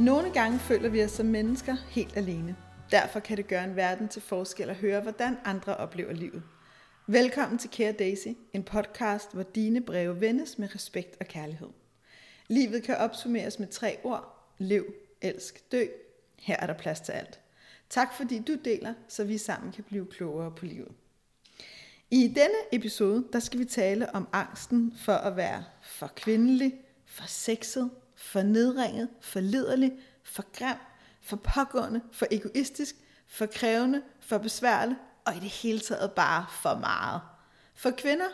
Nogle gange føler vi os som mennesker helt alene. Derfor kan det gøre en verden til forskel at høre, hvordan andre oplever livet. Velkommen til Kære Daisy, en podcast, hvor dine breve vendes med respekt og kærlighed. Livet kan opsummeres med tre ord. Lev, elsk, dø. Her er der plads til alt. Tak fordi du deler, så vi sammen kan blive klogere på livet. I denne episode, der skal vi tale om angsten for at være for kvindelig, for sexet, for nedringet, for liderlig, for grim, for pågående, for egoistisk, for krævende, for besværlig og i det hele taget bare for meget. For kvinder,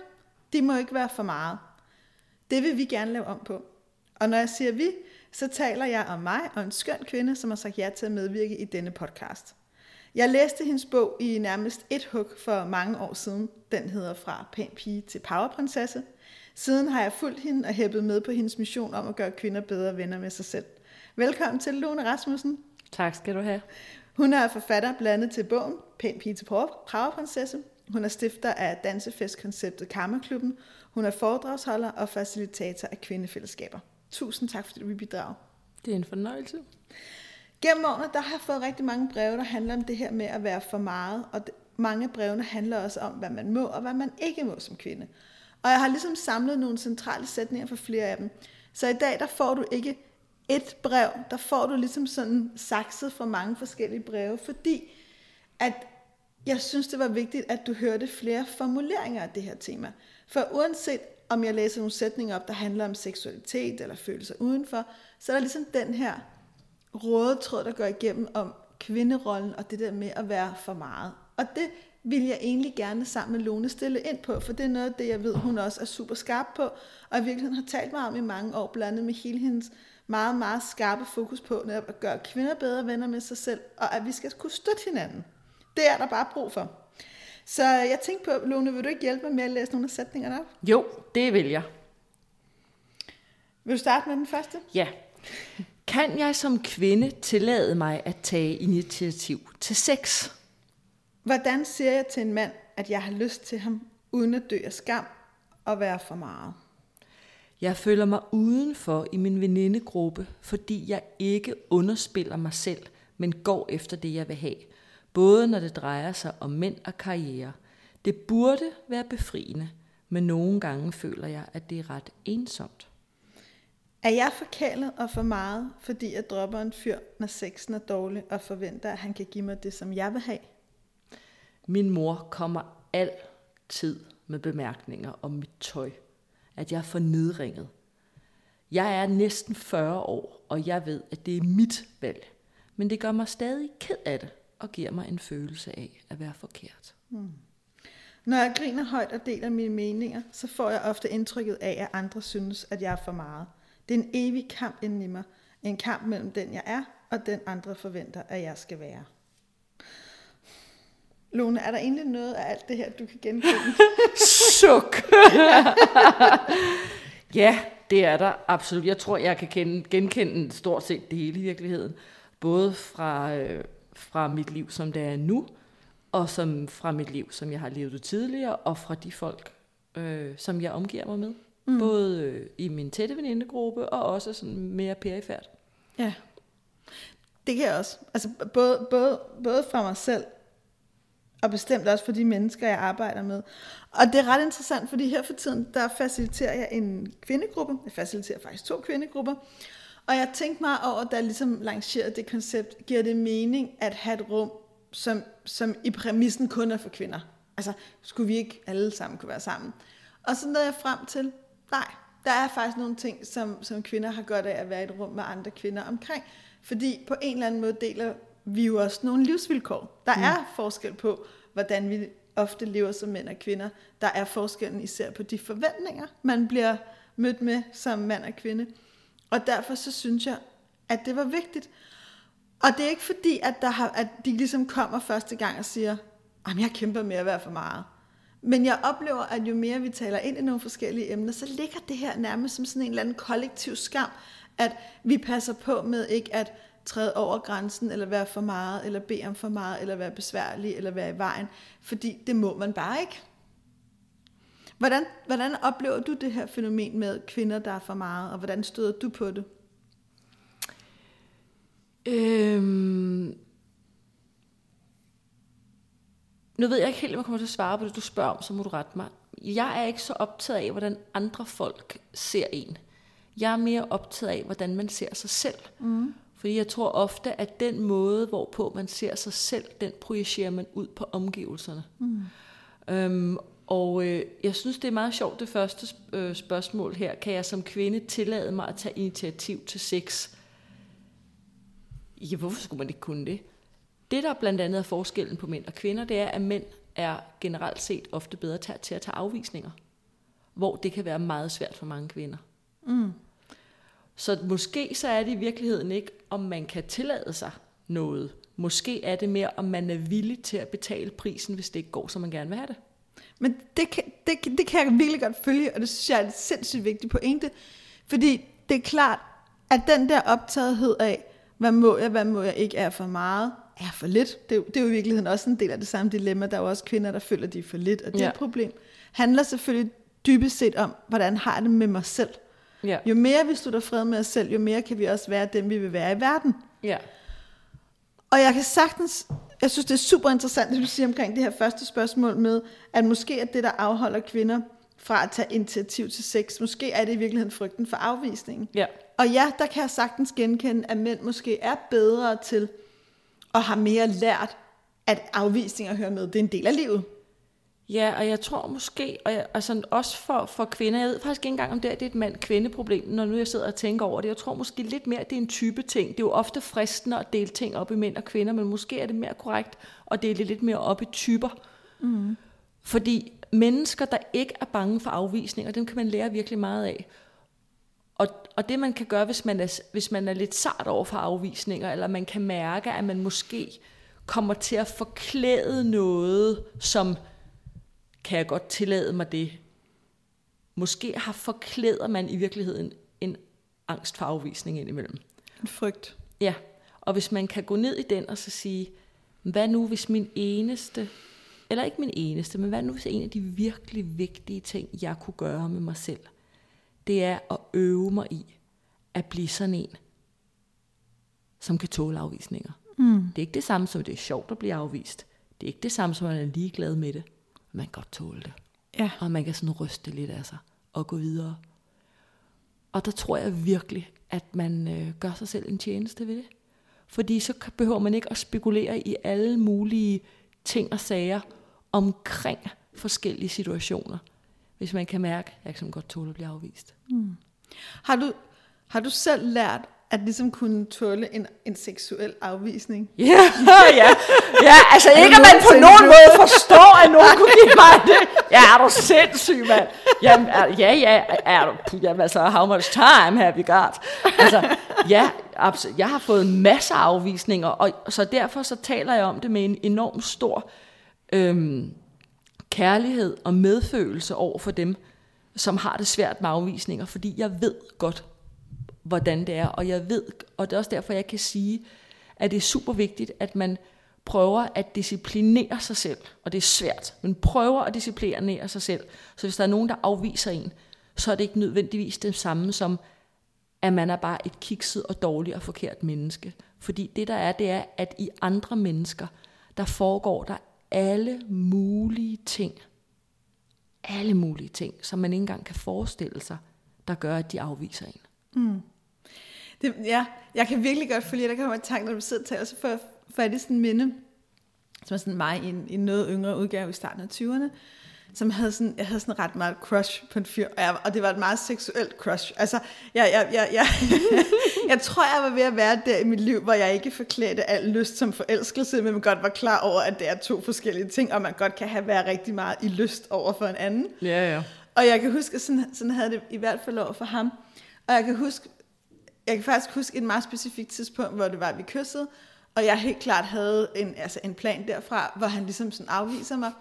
det må ikke være for meget. Det vil vi gerne lave om på. Og når jeg siger vi, så taler jeg om mig og en skøn kvinde, som har sagt ja til at medvirke i denne podcast. Jeg læste hendes bog i nærmest et hug for mange år siden. Den hedder Fra pæn pige til powerprinsesse. Siden har jeg fulgt hende og hæppet med på hendes mission om at gøre kvinder bedre venner med sig selv. Velkommen til Lone Rasmussen. Tak skal du have. Hun er forfatter blandet til bogen Pæn pige til powerprinsesse. Hun er stifter af dansefestkonceptet Karmaklubben. Hun er foredragsholder og facilitator af kvindefællesskaber. Tusind tak, fordi du vil bidrage. Det er en fornøjelse. Gennem årene, der har jeg fået rigtig mange breve, der handler om det her med at være for meget, og mange af brevene handler også om, hvad man må og hvad man ikke må som kvinde. Og jeg har ligesom samlet nogle centrale sætninger for flere af dem. Så i dag, der får du ikke et brev, der får du ligesom sådan sakset fra mange forskellige breve, fordi at jeg synes, det var vigtigt, at du hørte flere formuleringer af det her tema. For uanset om jeg læser nogle sætninger op, der handler om seksualitet eller følelser udenfor, så er der ligesom den her røde tråd, der går igennem om kvinderollen og det der med at være for meget. Og det vil jeg egentlig gerne sammen med Lone stille ind på, for det er noget af det, jeg ved, hun også er super skarp på, og i virkeligheden har talt meget om i mange år, blandet med hele hendes meget, meget skarpe fokus på netop at gøre kvinder bedre venner med sig selv, og at vi skal kunne støtte hinanden. Det er der bare brug for. Så jeg tænkte på, Lone, vil du ikke hjælpe mig med at læse nogle af sætningerne op? Jo, det vil jeg. Vil du starte med den første? Ja. Kan jeg som kvinde tillade mig at tage initiativ til sex? Hvordan siger jeg til en mand, at jeg har lyst til ham, uden at dø af skam og være for meget? Jeg føler mig udenfor i min venindegruppe, fordi jeg ikke underspiller mig selv, men går efter det, jeg vil have. Både når det drejer sig om mænd og karriere. Det burde være befriende, men nogle gange føler jeg, at det er ret ensomt. Er jeg forkælet og for meget, fordi jeg dropper en fyr, når sexen er dårlig, og forventer, at han kan give mig det, som jeg vil have? Min mor kommer altid med bemærkninger om mit tøj. At jeg er for nedringet. Jeg er næsten 40 år, og jeg ved, at det er mit valg. Men det gør mig stadig ked af det, og giver mig en følelse af at være forkert. Hmm. Når jeg griner højt og deler mine meninger, så får jeg ofte indtrykket af, at andre synes, at jeg er for meget. Det er en evig kamp inden i mig. En kamp mellem den, jeg er, og den andre forventer, at jeg skal være. Lone, er der egentlig noget af alt det her, du kan genkende? Suk! ja, det er der absolut. Jeg tror, jeg kan kende, genkende stort set det hele i virkeligheden. Både fra, øh, fra mit liv, som det er nu, og som fra mit liv, som jeg har levet tidligere, og fra de folk, øh, som jeg omgiver mig med. Mm. Både øh, i min tætte venindegruppe, og også sådan mere perifært. Ja, det kan jeg også. Altså både, både, både fra mig selv, og bestemt også for de mennesker, jeg arbejder med. Og det er ret interessant, fordi her for tiden, der faciliterer jeg en kvindegruppe. Jeg faciliterer faktisk to kvindegrupper. Og jeg tænkte mig over, da jeg ligesom lancerede det koncept, giver det mening at have et rum, som, som i præmissen kun er for kvinder. Altså, skulle vi ikke alle sammen kunne være sammen? Og så nåede jeg frem til, nej, der er faktisk nogle ting, som, som kvinder har godt af at være i et rum med andre kvinder omkring. Fordi på en eller anden måde deler vi jo også nogle livsvilkår. Der mm. er forskel på, hvordan vi ofte lever som mænd og kvinder. Der er forskellen især på de forventninger, man bliver mødt med som mand og kvinde. Og derfor så synes jeg, at det var vigtigt. Og det er ikke fordi, at, der har, at de ligesom kommer første gang og siger, at jeg kæmper med at være for meget. Men jeg oplever, at jo mere vi taler ind i nogle forskellige emner, så ligger det her nærmest som sådan en eller anden kollektiv skam, at vi passer på med ikke at træde over grænsen, eller være for meget, eller bede om for meget, eller være besværlig, eller være i vejen, fordi det må man bare ikke. Hvordan, hvordan oplever du det her fænomen med kvinder, der er for meget, og hvordan støder du på det? Øhm, nu ved jeg ikke helt, om jeg kommer til at svare på det, du spørger om, så må du rette mig. Jeg er ikke så optaget af, hvordan andre folk ser en. Jeg er mere optaget af, hvordan man ser sig selv. Mm. Fordi jeg tror ofte, at den måde, hvorpå man ser sig selv, den projicerer man ud på omgivelserne. Mm. Øhm, og øh, jeg synes, det er meget sjovt, det første øh, spørgsmål her. Kan jeg som kvinde tillade mig at tage initiativ til sex? Ja, hvorfor skulle man ikke kunne det? Det, der blandt andet er forskellen på mænd og kvinder, det er, at mænd er generelt set ofte bedre til, til at tage afvisninger. Hvor det kan være meget svært for mange kvinder. Mm. Så måske så er det i virkeligheden ikke, om man kan tillade sig noget. Måske er det mere, om man er villig til at betale prisen, hvis det ikke går, som man gerne vil have det. Men det kan, det, det kan jeg virkelig godt følge, og det synes jeg er en sindssygt vigtig pointe. Fordi det er klart, at den der optagethed af, hvad må jeg, hvad må jeg ikke, er for meget, er for lidt. Det er, det er jo i virkeligheden også en del af det samme dilemma. Der er jo også kvinder, der føler, de er for lidt, og det ja. er et problem. handler selvfølgelig dybest set om, hvordan har jeg det med mig selv. Ja. Jo mere vi slutter fred med os selv, jo mere kan vi også være dem, vi vil være i verden. Ja. Og jeg kan sagtens, jeg synes det er super interessant, det du siger omkring det her første spørgsmål med, at måske er det, der afholder kvinder fra at tage initiativ til sex, måske er det i virkeligheden frygten for afvisningen. Ja. Og ja, der kan jeg sagtens genkende, at mænd måske er bedre til, og har mere lært, at afvisninger hører med. Det er en del af livet. Ja, og jeg tror måske, og jeg, altså også for, for kvinder, jeg ved faktisk ikke engang, om det er, det er et mand-kvinde-problem, når nu jeg sidder og tænker over det. Jeg tror måske lidt mere, at det er en type ting. Det er jo ofte fristende at dele ting op i mænd og kvinder, men måske er det mere korrekt at dele det lidt mere op i typer. Mm. Fordi mennesker, der ikke er bange for afvisninger, dem kan man lære virkelig meget af. Og, og det man kan gøre, hvis man, er, hvis man er lidt sart over for afvisninger, eller man kan mærke, at man måske kommer til at forklæde noget, som kan jeg godt tillade mig det. Måske har forklæder man i virkeligheden en angst for afvisning indimellem. En frygt. Ja, og hvis man kan gå ned i den og så sige, hvad nu hvis min eneste, eller ikke min eneste, men hvad nu hvis en af de virkelig vigtige ting, jeg kunne gøre med mig selv, det er at øve mig i at blive sådan en, som kan tåle afvisninger. Mm. Det er ikke det samme som, det er sjovt at blive afvist. Det er ikke det samme som, at man er ligeglad med det man kan godt tåle det. Ja. Og man kan sådan ryste lidt af sig og gå videre. Og der tror jeg virkelig, at man øh, gør sig selv en tjeneste ved det. Fordi så behøver man ikke at spekulere i alle mulige ting og sager omkring forskellige situationer. Hvis man kan mærke, at jeg kan godt tåle at blive afvist. Mm. Har, du, har du selv lært at ligesom kunne tåle en, en seksuel afvisning. Ja, ja. ja altså ikke at man på nogen måde forstår, at nogen kunne give mig det. Ja, er du sindssyg, mand. Jamen, er, ja, ja, er du, jamen altså, how much time have you got? Altså, ja. Jeg har fået masser af afvisninger, og så derfor så taler jeg om det med en enorm stor øhm, kærlighed og medfølelse over for dem, som har det svært med afvisninger, fordi jeg ved godt, hvordan det er. Og jeg ved, og det er også derfor, jeg kan sige, at det er super vigtigt, at man prøver at disciplinere sig selv. Og det er svært, men prøver at disciplinere sig selv. Så hvis der er nogen, der afviser en, så er det ikke nødvendigvis det samme som, at man er bare et kikset og dårligt og forkert menneske. Fordi det der er, det er, at i andre mennesker, der foregår der alle mulige ting. Alle mulige ting, som man ikke engang kan forestille sig, der gør, at de afviser en. Mm. Det, ja, jeg kan virkelig godt følge, der kommer en tanke, når du sidder og taler, så får jeg fat i sådan minde, som er sådan mig i en, i en noget yngre udgave i starten af 20'erne, som havde sådan, jeg havde sådan ret meget crush på en fyr, og, jeg, og det var et meget seksuelt crush. Altså, jeg, jeg, jeg, jeg, jeg tror, jeg var ved at være der i mit liv, hvor jeg ikke forklædte al lyst som forelskelse, men man godt var klar over, at det er to forskellige ting, og man godt kan have været rigtig meget i lyst over for en anden. Ja, ja. Og jeg kan huske, at sådan, sådan havde det i hvert fald over for ham. Og jeg kan huske, jeg kan faktisk huske et meget specifikt tidspunkt, hvor det var, at vi kyssede, og jeg helt klart havde en, altså en plan derfra, hvor han ligesom sådan afviser mig.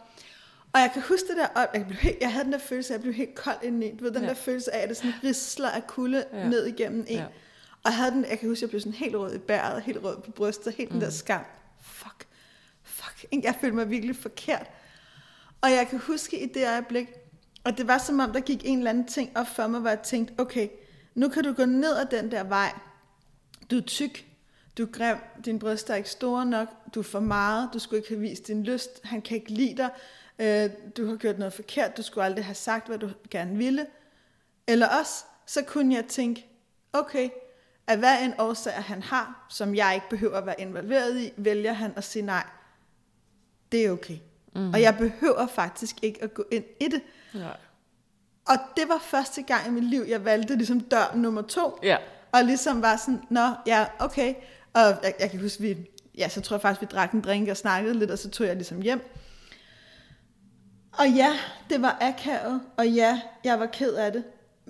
Og jeg kan huske det der, og jeg, blev helt, jeg havde den der følelse af, at jeg blev helt kold indeni. Du ved, den ja. der følelse af, at det sådan risler af kulde ja. ned igennem en. Ja. Og jeg, havde den, jeg kan huske, at jeg blev sådan helt rød i bæret, helt rød på brystet, helt mm. den der mm. skam. Fuck, fuck. Jeg følte mig virkelig forkert. Og jeg kan huske i det øjeblik, og det var som om, der gik en eller anden ting op for mig, hvor jeg tænkte, okay, nu kan du gå ned ad den der vej. Du er tyk. du er grim, din bryst er ikke store nok, du er for meget, du skulle ikke have vist din lyst, han kan ikke lide dig, øh, du har gjort noget forkert, du skulle aldrig have sagt, hvad du gerne ville. Eller også, så kunne jeg tænke, okay, at hvad en årsag han har, som jeg ikke behøver at være involveret i, vælger han at sige nej. Det er okay. Mm. Og jeg behøver faktisk ikke at gå ind i det. Nej. Og det var første gang i mit liv, jeg valgte ligesom dør nummer to. Ja. Og ligesom var sådan, nå, ja, okay. Og jeg, jeg kan huske, vi, ja, så tror jeg faktisk, vi drak en drink og snakkede lidt, og så tog jeg ligesom hjem. Og ja, det var akavet, og ja, jeg var ked af det.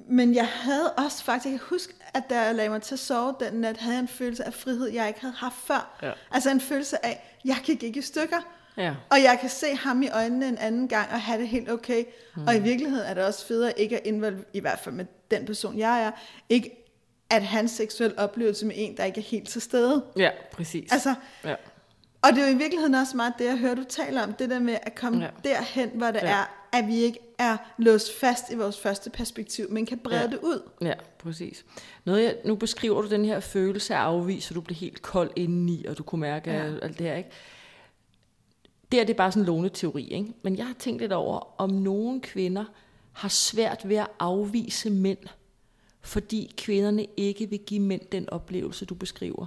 Men jeg havde også faktisk, jeg kan huske, at da jeg lagde mig til at sove den nat, havde jeg en følelse af frihed, jeg ikke havde haft før. Ja. Altså en følelse af, jeg gik ikke i stykker. Ja. Og jeg kan se ham i øjnene en anden gang og have det helt okay. Mm. Og i virkeligheden er det også federe ikke at involvere, i hvert fald med den person, jeg er, ikke at hans seksuel oplevelse med en, der ikke er helt til stede. Ja, præcis. Altså, ja. og det er jo i virkeligheden også meget det, jeg hører, du taler om, det der med at komme Ja. derhen, hvor det Ja. er, at vi ikke er låst fast i vores første perspektiv, men kan brede Ja. det ud. Ja, præcis. Noget, jeg, nu beskriver du den her følelse af afvis, og du bliver helt kold indeni, og du kunne mærke. Ja. alt det her, ikke? Det er det bare sådan en låneteori, ikke? Men jeg har tænkt lidt over, om nogle kvinder har svært ved at afvise mænd, fordi kvinderne ikke vil give mænd den oplevelse, du beskriver.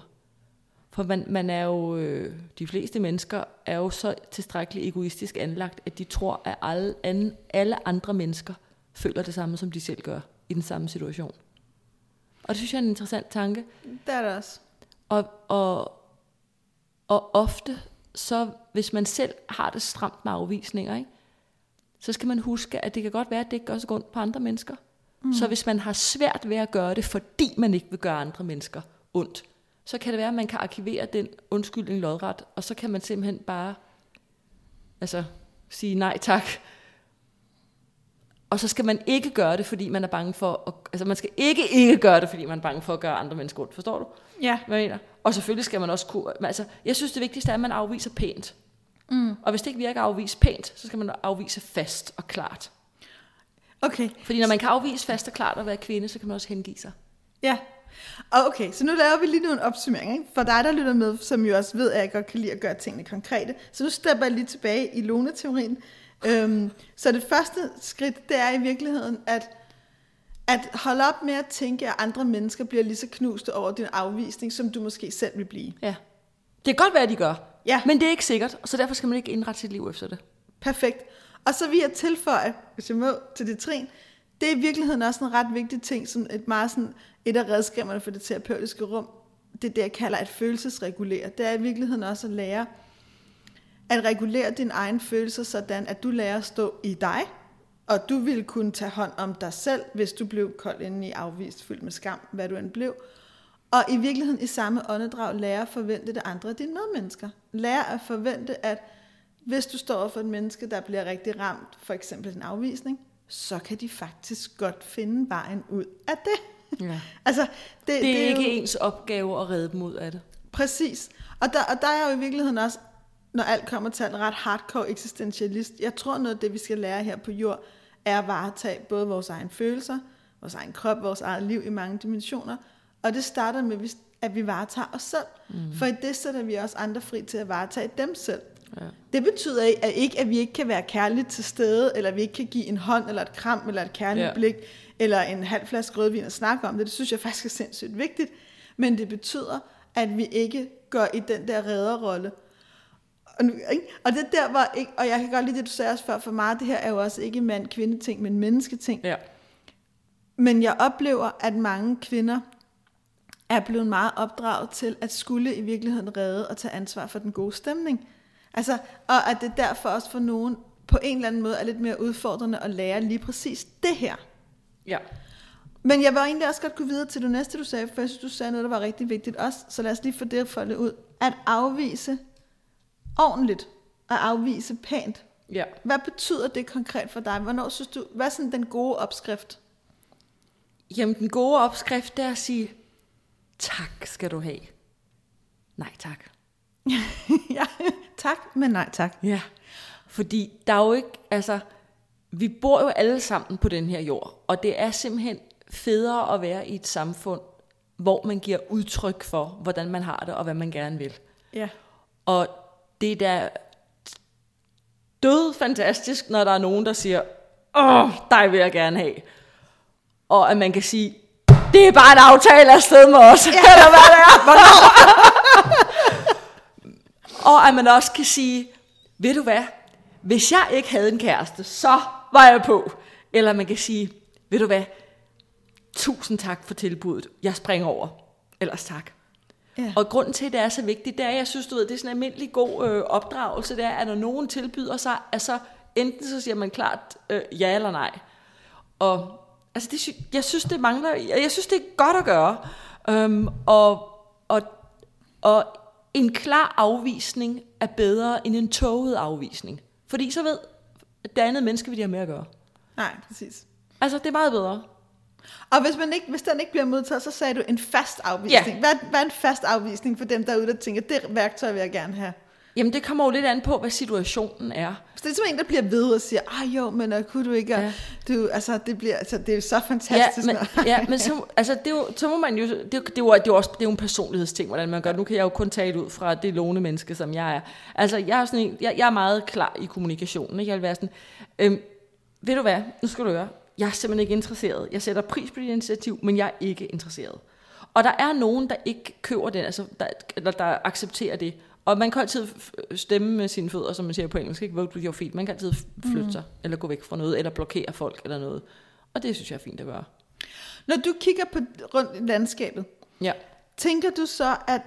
For man, man er jo, øh, de fleste mennesker er jo så tilstrækkeligt egoistisk anlagt, at de tror, at alle, an, alle andre mennesker føler det samme, som de selv gør i den samme situation. Og det synes jeg er en interessant tanke. Det er det også. Og, og, og ofte, så hvis man selv har det stramt med afvisninger, ikke, så skal man huske, at det kan godt være, at det ikke gør så ondt på andre mennesker. Mm. Så hvis man har svært ved at gøre det, fordi man ikke vil gøre andre mennesker ondt, så kan det være, at man kan arkivere den undskyldning lodret, og så kan man simpelthen bare altså, sige nej tak. Og så skal man ikke gøre det, fordi man er bange for, at, altså man skal ikke ikke gøre det, fordi man er bange for at gøre andre mennesker ondt. Forstår du? Ja. Hvad jeg mener? Og selvfølgelig skal man også kunne... Altså, jeg synes, det vigtigste er, at man afviser pænt. Mm. Og hvis det ikke virker at afvise pænt, så skal man afvise fast og klart. Okay. Fordi når man kan afvise fast og klart at være kvinde, så kan man også hengive sig. Ja. Og okay, så nu laver vi lige nu en opsummering. Ikke? For dig, der lytter med, som jo også ved, at jeg godt kan lide at gøre tingene konkrete. Så nu stepper jeg lige tilbage i Lone-teorien. Øhm, så det første skridt, det er i virkeligheden, at, at holde op med at tænke, at andre mennesker bliver lige så knuste over din afvisning, som du måske selv vil blive. Ja. Det kan godt være, at de gør. Ja. Men det er ikke sikkert, så derfor skal man ikke indrette sit liv efter det. Perfekt. Og så vil jeg tilføje, hvis jeg må, til det trin, det er i virkeligheden også en ret vigtig ting, som et meget sådan, et af redskaberne for det terapeutiske rum, det er det, jeg kalder at følelsesregulere. Det er i virkeligheden også at lære at regulere dine egne følelser, sådan at du lærer at stå i dig, og du vil kunne tage hånd om dig selv, hvis du blev kold inde i afvist, fyldt med skam, hvad du end blev. Og i virkeligheden i samme åndedrag lære at forvente det andre af dine medmennesker. Lære at forvente, at hvis du står for et menneske, der bliver rigtig ramt, for eksempel en afvisning, så kan de faktisk godt finde vejen ud af det. Ja. altså, det, Det er, det ikke jo, ens opgave at redde dem ud af det. Præcis. Og der, og der er jo i virkeligheden også, når alt kommer til en ret hardcore eksistentialist, jeg tror noget af det, vi skal lære her på jord, er at varetage både vores egne følelser, vores egen krop, vores eget liv i mange dimensioner. Og det starter med, at vi varetager os selv. Mm. For i det sætter vi også andre fri til at varetage dem selv. Ja. Det betyder ikke at, ikke, at vi ikke kan være kærligt til stede, eller vi ikke kan give en hånd, eller et kram, eller et kærligt ja. blik, eller en halv flaske rødvin og snakke om det. Det synes jeg faktisk er sindssygt vigtigt. Men det betyder, at vi ikke går i den der redderrolle. Og, nu, ikke? og det er der, hvor, ikke, og jeg kan godt lide det, du sagde også før, for meget det her er jo også ikke mand-kvinde-ting, men mennesketing. Ja. Men jeg oplever, at mange kvinder er blevet meget opdraget til at skulle i virkeligheden redde og tage ansvar for den gode stemning. Altså, og at det derfor også for nogen på en eller anden måde er lidt mere udfordrende at lære lige præcis det her. Ja. Men jeg vil egentlig også godt gå videre til det næste, du sagde, for jeg synes, du sagde noget, der var rigtig vigtigt også. Så lad os lige få det foldet ud. At afvise ordentligt og afvise pænt. Ja. Hvad betyder det konkret for dig? Hvornår synes du, hvad er sådan den gode opskrift? Jamen, den gode opskrift, det er at sige, tak skal du have. Nej, tak. ja, tak, men nej tak. Ja, fordi der er jo ikke, altså, vi bor jo alle sammen på den her jord, og det er simpelthen federe at være i et samfund, hvor man giver udtryk for, hvordan man har det, og hvad man gerne vil. Ja. Og det er da død fantastisk, når der er nogen, der siger, åh, dig vil jeg gerne have. Og at man kan sige, det er bare en aftale af sted med os, ja. eller hvad det er. og at man også kan sige, ved du hvad, hvis jeg ikke havde en kæreste, så var jeg på. Eller man kan sige, ved du hvad, tusind tak for tilbuddet, jeg springer over. Ellers tak. Ja. Og grunden til, at det er så vigtigt, det er, jeg synes, du ved, det er sådan en almindelig god øh, opdragelse, det er, at når nogen tilbyder sig, altså enten så siger man klart øh, ja eller nej. Og altså, det, jeg synes, det mangler, jeg, jeg synes, det er godt at gøre. Øhm, og, og, og en klar afvisning er bedre end en toget afvisning. Fordi så ved det andet menneske, hvad de har med at gøre. Nej, præcis. Altså, det er meget bedre. Og hvis, man ikke, hvis den ikke bliver modtaget, så sagde du en fast afvisning. Ja. Hvad, hvad er en fast afvisning for dem derude, der tænker, det værktøj vil jeg gerne have? Jamen, det kommer jo lidt an på, hvad situationen er. Så det er simpelthen en, der bliver ved og siger, ah jo, men uh, kunne du ikke, ja. Du, altså, det, bliver, altså, det er jo så fantastisk. Ja, men, ja, men så, altså, det er jo, så må man jo, det, det, er jo, det er jo også det er jo en personlighedsting, hvordan man gør. Nu kan jeg jo kun tale ud fra det låne menneske, som jeg er. Altså, jeg er, sådan en, jeg, jeg er meget klar i kommunikationen. Ikke? Jeg vil være sådan, øhm, ved du hvad, nu skal du høre, jeg er simpelthen ikke interesseret. Jeg sætter pris på dit initiativ, men jeg er ikke interesseret. Og der er nogen, der ikke køber den, altså, der, eller der accepterer det. Og man kan altid stemme med sine fødder, som man siger på engelsk, ikke? vote with your feet. Man kan altid flytte sig, eller gå væk fra noget, eller blokere folk, eller noget. Og det synes jeg er fint at gøre. Når du kigger på rundt i landskabet, Ja. tænker du så, at,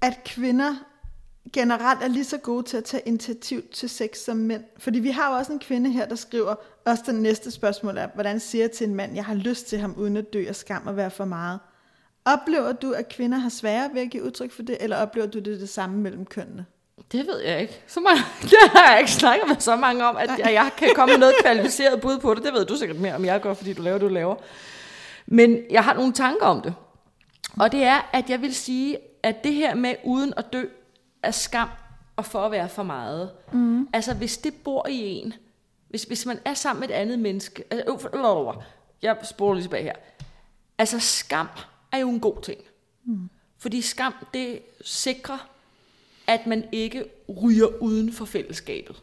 at kvinder generelt er lige så gode til at tage initiativ til sex som mænd? Fordi vi har jo også en kvinde her, der skriver, også den næste spørgsmål er, hvordan siger jeg til en mand, jeg har lyst til ham uden at dø af skam og være for meget? Oplever du, at kvinder har sværere ved at give udtryk for det, eller oplever du det det samme mellem kønnene? Det ved jeg ikke. Så mange, det har jeg ikke snakket med så mange om, at jeg, jeg kan komme med noget kvalificeret bud på det. Det ved du sikkert mere om jeg gør, fordi du laver du laver. Men jeg har nogle tanker om det. Og det er, at jeg vil sige, at det her med uden at dø af skam og for at være for meget. Mm. Altså hvis det bor i en, hvis, hvis man er sammen med et andet menneske, altså, øh, for- øh, jeg spoler lige tilbage her. Altså skam er jo en god ting. Mm. Fordi skam, det sikrer, at man ikke ryger uden for fællesskabet.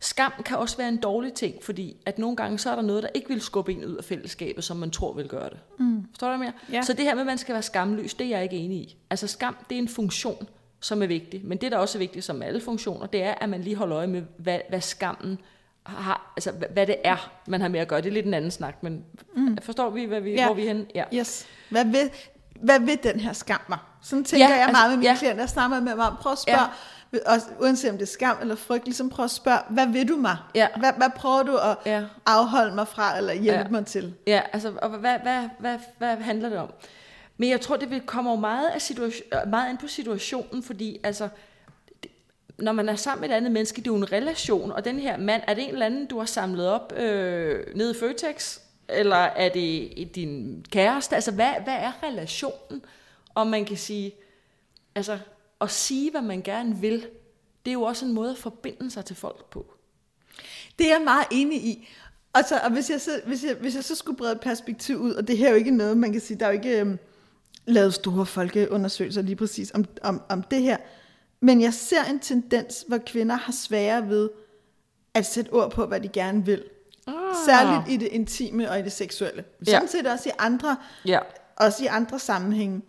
Skam kan også være en dårlig ting, fordi at nogle gange så er der noget, der ikke vil skubbe en ud af fællesskabet, som man tror vil gøre det. Mm. Forstår du mener? Ja. Så det her med, at man skal være skamløs, det er jeg ikke enig i. Altså skam, det er en funktion, som er vigtig. Men det, der også er vigtigt, som alle funktioner, det er, at man lige holder øje med, hvad, hvad skammen har, altså hvad, det er, man har med at gøre. Det er lidt en anden snak, men mm. forstår vi, hvad vi, Ja. hvor vi er henne? Ja. Yes. Hvad vil, hvad vil den her skam mig? Sådan tænker Ja, jeg altså, meget med mine ja. klienter. Jeg snakker med dem om, prøv at spørge, ja. også, uanset om det er skam eller frygt, ligesom prøv at spørge, hvad vil du mig? Ja. Hvad, hvad prøver du at Ja. afholde mig fra, eller hjælpe Ja. mig til? Ja, altså, og hvad, hvad, hvad, hvad handler det om? Men jeg tror, det vil komme meget, af situation, øh, meget ind på situationen, fordi altså, det- når man er sammen med et andet menneske, det er jo en relation, og den her mand, er det en eller anden, du har samlet op øh, nede i Føtex, eller er det din kæreste? Altså, hvad, hvad er relationen? Og man kan sige, altså, at sige, hvad man gerne vil, det er jo også en måde at forbinde sig til folk på. Det er jeg meget enig i. Og, så, og hvis, jeg så, hvis, jeg, hvis jeg så skulle brede et perspektiv ud, og det her er jo ikke noget, man kan sige, der er jo ikke øhm, lavet store folkeundersøgelser lige præcis om, om, om det her, men jeg ser en tendens, hvor kvinder har sværere ved at sætte ord på, hvad de gerne vil. Ah. Særligt i det intime og i det seksuelle. Ja. Sådan set også i andre, Ja. også i andre sammenhænge.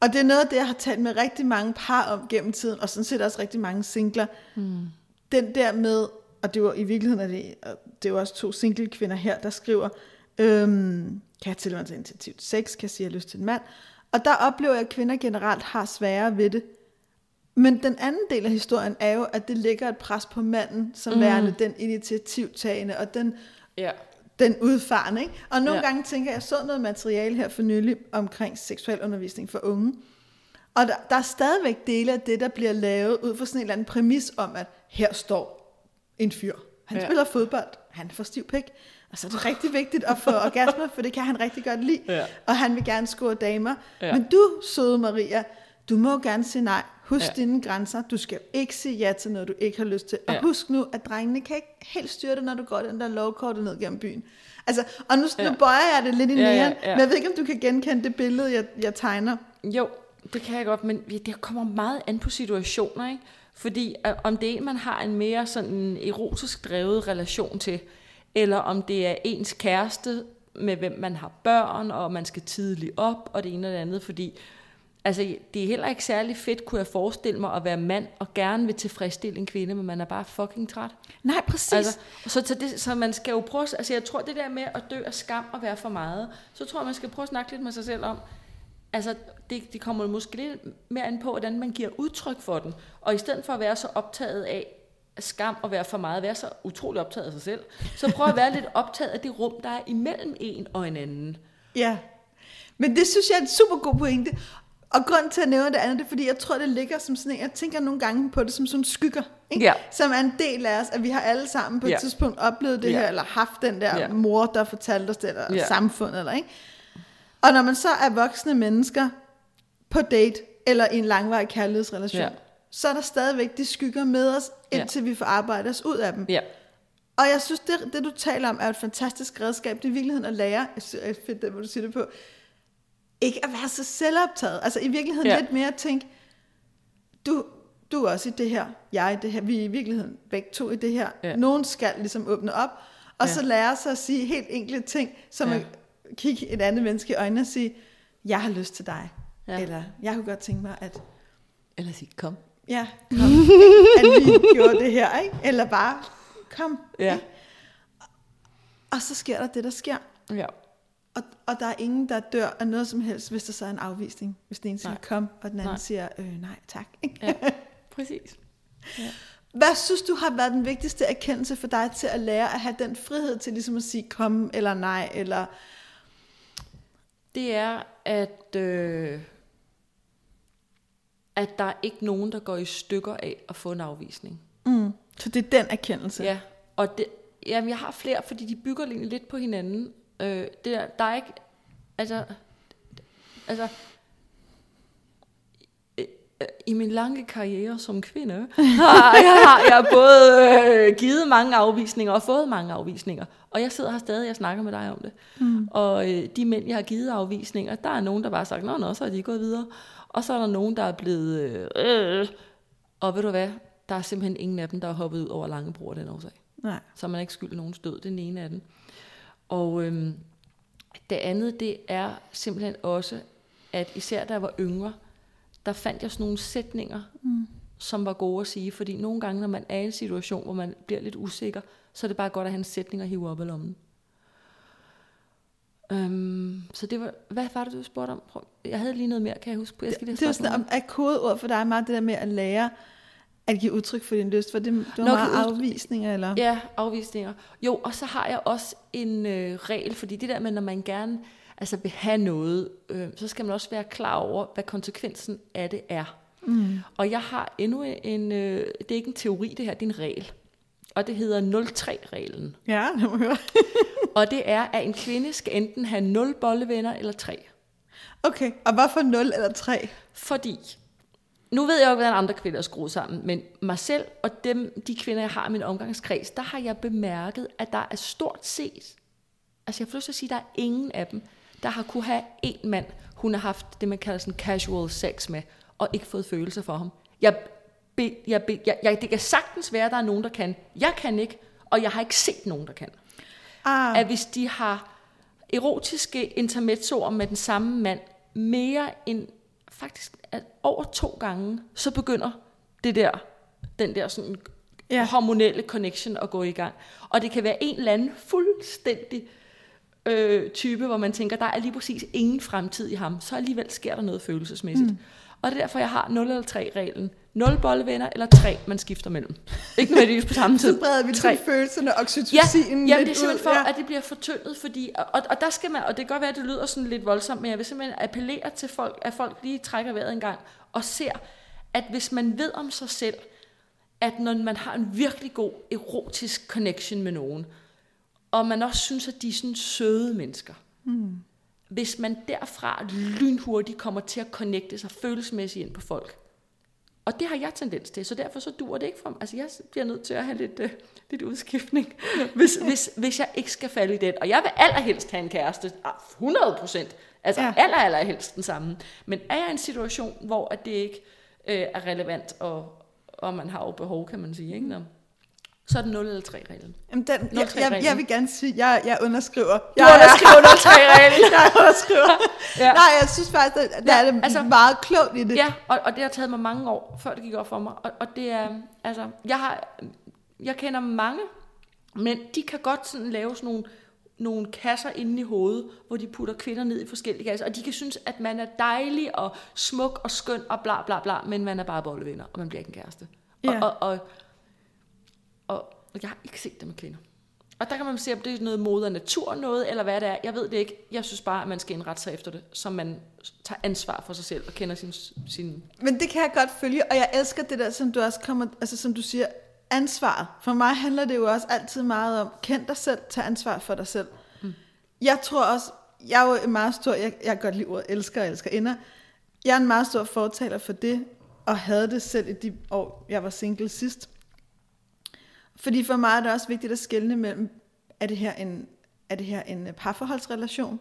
Og det er noget af det, jeg har talt med rigtig mange par om gennem tiden, og sådan set også rigtig mange singler. Mm. Den der med, og det var i virkeligheden, er det, det er jo også to single kvinder her, der skriver, øhm, kan jeg til mig til initiativ til sex, kan jeg sige, at jeg har lyst til en mand. Og der oplever jeg, at kvinder generelt har sværere ved det. Men den anden del af historien er jo, at det lægger et pres på manden, som mm. værende den initiativtagende, og den Ja. den udfarende. Ikke? Og nogle ja. Gange tænker jeg, jeg så noget materiale her for nylig omkring seksuel undervisning for unge. Og der, der er stadigvæk dele af det, der bliver lavet ud fra sådan en eller anden præmis om, at her står en fyr. Han. Ja. spiller fodbold, han får stiv pik. Og så er det rigtig vigtigt at få orgasme, for det kan han rigtig godt lide. Ja. Og han vil gerne score damer. Ja. Men du, søde Maria, du må gerne sige nej. Husk Ja. dine grænser. Du skal ikke sige ja til noget, du ikke har lyst til. Og Ja. husk nu, at drengene kan ikke helt styre det, når du går den der lovkortet ned gennem byen. Altså, og nu, ja. Nu bøjer jeg det lidt i næren, ja, ja, ja. ja. men jeg ved ikke, om du kan genkende det billede, jeg, jeg tegner. Jo, det kan jeg godt, men det kommer meget an på situationer, ikke? Fordi øh, om det er en, man har en mere sådan erotisk drevet relation til, eller om det er ens kæreste, med hvem man har børn, og man skal tidligt op, og det ene og det andet, fordi altså, det er heller ikke særlig fedt, kunne jeg forestille mig, at være mand, og gerne vil tilfredsstille en kvinde, men man er bare fucking træt. Nej, præcis. Altså, så, så, det, så man skal jo prøve, altså jeg tror det der med at dø af skam og være for meget, så tror jeg man skal prøve at snakke lidt med sig selv om, altså det, det kommer måske lidt mere an på, hvordan man giver udtryk for den, og i stedet for at være så optaget af skam og være for meget, være så utrolig optaget af sig selv, så prøv at være lidt optaget af det rum, der er imellem en og en anden. Ja, men det synes jeg er en super god pointe. Og grund til at nævne det andet, det er, fordi jeg tror, det ligger som sådan en, jeg tænker nogle gange på det som sådan skygger, ikke? Ja. som er en del af os, at vi har alle sammen på et Ja. tidspunkt oplevet det Ja. her, eller haft den der Ja. mor, der fortalte os det, eller Ja. samfundet, eller ikke? Og når man så er voksne mennesker på date, eller i en langvarig kærlighedsrelation, Ja. så er der stadigvæk de skygger med os, Ja. indtil vi får arbejdet os ud af dem. Ja, Og jeg synes, det, det du taler om, er et fantastisk redskab. Det er i virkeligheden at lære, jeg synes, det er fedt, det, hvor du siger det på, ikke at være så selvoptaget. Altså i virkeligheden Ja. ja. lidt mere at tænke, du, du er også i det her, jeg er i det her, vi er i virkeligheden begge to i det her. Ja. Ja. Nogen skal ligesom åbne op, og Ja. så lære sig at sige helt enkle ting, som Ja. at kigge et andet menneske i øjnene og sige, jeg har lyst til dig. Ja. Ja. Eller jeg kunne godt tænke mig, at eller sige kom. Ja, kom, at vi gjorde det her, ikke? Eller bare, kom. Ja. ikke? Og så sker der det, der sker. Ja, Og, og der er ingen, der dør af noget som helst, hvis der så er en afvisning. Hvis den ene siger Nej. kom, og den anden Nej. siger øh, nej tak. ja, præcis. Hvad synes du har været den vigtigste erkendelse for dig til at lære at have den frihed til ligesom at sige kom eller nej? Eller det er, at, øh, at der er ikke nogen, der går i stykker af at få en afvisning. mm, så det er den erkendelse. Ja, og det, jamen, jeg har flere, fordi de bygger lidt på hinanden. Øh, det er, der er ikke, altså, altså, i min lange karriere som kvinde, har jeg, har jeg både øh, givet mange afvisninger og fået mange afvisninger. Og jeg sidder her stadig og snakker med dig om det. Mm. Og øh, de mænd, jeg har givet afvisninger, der er nogen, der bare har sagt, nå, nå, så er de gået videre. Og så er der nogen, der er blevet, øh, øh, og ved du hvad, der er simpelthen ingen af dem, der er hoppet ud over Langebro af den årsag. Nej. Så man ikke skyld det er den ene af dem. Og øhm, det andet, det er simpelthen også, at især da jeg var yngre, der fandt jeg sådan nogle sætninger, mm. som var gode at sige. Fordi nogle gange, når man er i en situation, hvor man bliver lidt usikker, så er det bare godt at have en sætning at hive op af lommen. Øhm, så det var, hvad var det, du spurgte om? Prøv- Jeg havde lige noget mere, kan jeg huske? Jeg skal Det er snakke sådan, er kodeord for dig meget det der med at lære at give udtryk for din lyst? For det, det var Nå, meget afvisninger, eller? Ja, afvisninger. Jo, og så har jeg også en øh, regel, fordi det der med, når man gerne altså vil have noget, øh, så skal man også være klar over, hvad konsekvensen af det er. Mm. Og jeg har endnu en, øh, det er ikke en teori det her, det er en regel. Og det hedder 0-3-reglen. Ja, det må jeg høre. Og det er, at en kvinde skal enten have 0 bollevenner eller 3. Okay, og hvorfor 0 eller 3? Fordi, nu ved jeg jo hvordan andre kvinder er skruet sammen, men mig selv og dem, de kvinder, jeg har i min omgangskreds, der har jeg bemærket, at der er stort set, altså jeg får lyst til at sige, at der er ingen af dem, der har kunne have en mand, hun har haft det, man kalder sådan casual sex med, og ikke fået følelser for ham. Jeg, be, jeg, be, jeg, jeg, det kan sagtens være, at der er nogen, der kan. Jeg kan ikke, og jeg har ikke set nogen, der kan Ah, at hvis de har erotiske intermezzoer med den samme mand mere end faktisk at over to gange, så begynder det der, den der sådan Ja. ja. hormonelle connection at gå i gang. Og det kan være en eller anden fuldstændig øh, type, hvor man tænker, der er lige præcis ingen fremtid i ham, så alligevel sker der noget følelsesmæssigt. Mm. Og det er derfor, jeg har 0 eller 3 reglen. 0 bollevenner eller 3, man skifter mellem. Ikke nødvendigvis på samme tid. så breder vi Tre. ligesom følelserne og Ja, oxytocinen ja lidt det er simpelthen for, ja. at det bliver fortyndet, fordi, og, og der skal man, og det kan godt være, at det lyder sådan lidt voldsomt, men jeg vil simpelthen appellere til folk, at folk lige trækker vejret en gang, og ser, at hvis man ved om sig selv, at når man har en virkelig god erotisk connection med nogen, og man også synes, at de er sådan søde mennesker, mm. Hvis man derfra lynhurtigt kommer til at connecte sig følelsesmæssigt ind på folk, Og det har jeg tendens til, så derfor så dur det ikke for mig. Altså jeg bliver nødt til at have lidt, uh, lidt udskiftning, hvis, hvis, hvis jeg ikke skal falde i den. Og jeg vil allerhelst have en kæreste, 100 procent. Altså ja. aller, allerhelst den samme. Men er jeg i en situation, hvor at det ikke øh, er relevant, og, og man har jo behov, kan man sige, ikke? Nå, så er det 0 eller 3 reglen. Jamen den, jeg, jeg, jeg, vil gerne sige, jeg, jeg underskriver. Du jeg, underskriver 0 3 reglen. jeg underskriver. ja. Nej, jeg synes faktisk, at der ja, er det altså, meget klogt i det. Ja, og, og det har taget mig mange år, før det gik op for mig. Og, og det er, altså, jeg har, jeg kender mange, men de kan godt sådan lave sådan nogle, nogle kasser inde i hovedet, hvor de putter kvinder ned i forskellige kasser, og de kan synes, at man er dejlig og smuk og skøn og bla bla bla, men man er bare bollevenner, og man bliver ikke en kæreste. Ja. Og, og, og og jeg har ikke set det med kvinder. Og der kan man se, om det er noget mod af natur noget, eller hvad det er. Jeg ved det ikke. Jeg synes bare, at man skal indrette sig efter det, så man tager ansvar for sig selv og kender sin... sin... Men det kan jeg godt følge, og jeg elsker det der, som du også kommer... Altså som du siger, ansvar. For mig handler det jo også altid meget om, kend dig selv, tag ansvar for dig selv. Mm. Jeg tror også, jeg er jo en meget stor... Jeg, jeg kan godt lide ordet elsker og elsker inder. Jeg er en meget stor fortaler for det, og havde det selv i de år, jeg var single sidst. Fordi for mig er det også vigtigt at skelne mellem, er det her en, er det her en øh, parforholdsrelation,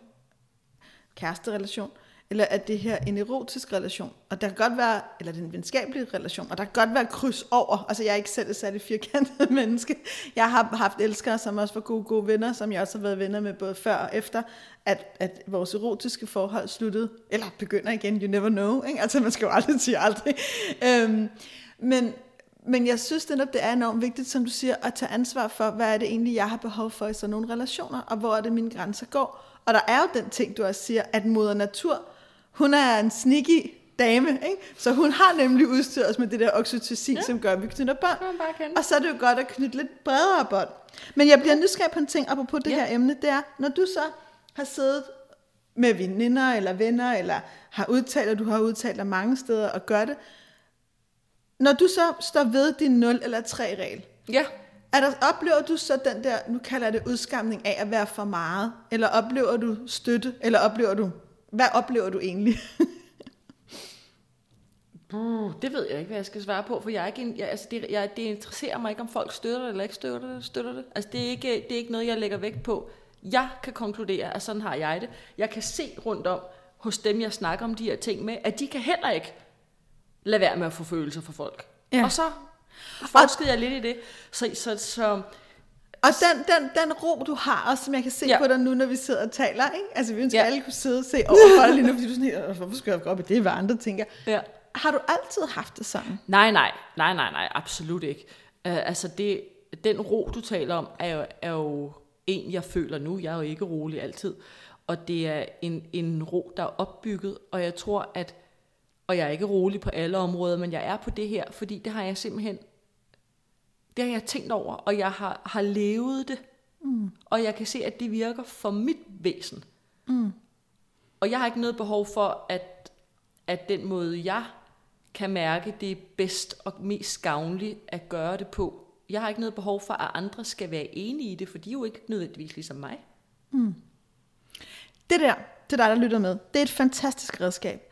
kæresterelation, eller er det her en erotisk relation? Og der kan godt være, eller det er en venskabelig relation, og der kan godt være kryds over. Altså jeg er ikke selv et særligt firkantet menneske. Jeg har haft elskere, som også var gode, gode venner, som jeg også har været venner med både før og efter, at, at vores erotiske forhold sluttede, eller begynder igen, you never know. Ikke? Altså man skal jo aldrig sige aldrig. Øhm, men, men jeg synes netop, det er enormt vigtigt, som du siger, at tage ansvar for, hvad er det egentlig, jeg har behov for i sådan nogle relationer, og hvor er det, mine grænser går. Og der er jo den ting, du også siger, at moder natur, hun er en sneaky dame, ikke? så hun har nemlig udstyret os med det der oxytocin, ja. som gør, at vi knytter bånd. Og så er det jo godt at knytte lidt bredere bånd. Men jeg bliver nysgerrig på en ting, apropos det ja. her emne, det er, når du så har siddet med veninder eller venner, eller har udtalt, og du har udtalt dig mange steder og gør det, når du så står ved din 0 eller 3 regel, ja. er der, oplever du så den der, nu kalder jeg det udskamning af at være for meget, eller oplever du støtte, eller oplever du, hvad oplever du egentlig? Uh, det ved jeg ikke, hvad jeg skal svare på, for jeg er ikke en, jeg, altså det, jeg, det interesserer mig ikke, om folk støtter det eller ikke støtter det. Støtter det. Altså det er, ikke, det er ikke noget, jeg lægger vægt på. Jeg kan konkludere, at sådan har jeg det. Jeg kan se rundt om hos dem, jeg snakker om de her ting med, at de kan heller ikke lad være med at få følelser for folk. Ja. Og så forskede jeg lidt i det. Så, så, så, og den, den, den ro, du har, også som jeg kan se ja. på dig nu, når vi sidder og taler, ikke? Altså, vi ønsker ja. alle kunne sidde og se over dig lige nu, fordi du sådan helt, hvorfor skal jeg gå op i det, hvad andre tænker. Ja. Har du altid haft det sådan? Nej, nej, nej, nej, nej, absolut ikke. Uh, altså, det, den ro, du taler om, er jo, er jo en, jeg føler nu. Jeg er jo ikke rolig altid. Og det er en, en ro, der er opbygget, og jeg tror, at og jeg er ikke rolig på alle områder, men jeg er på det her, fordi det har jeg simpelthen, det har jeg tænkt over, og jeg har, har levet det, mm. og jeg kan se, at det virker for mit væsen. Mm. Og jeg har ikke noget behov for, at, at den måde, jeg kan mærke, det er bedst og mest gavnligt at gøre det på. Jeg har ikke noget behov for, at andre skal være enige i det, for de er jo ikke nødvendigvis ligesom mig. Mm. Det der, til dig, der lytter med, det er et fantastisk redskab.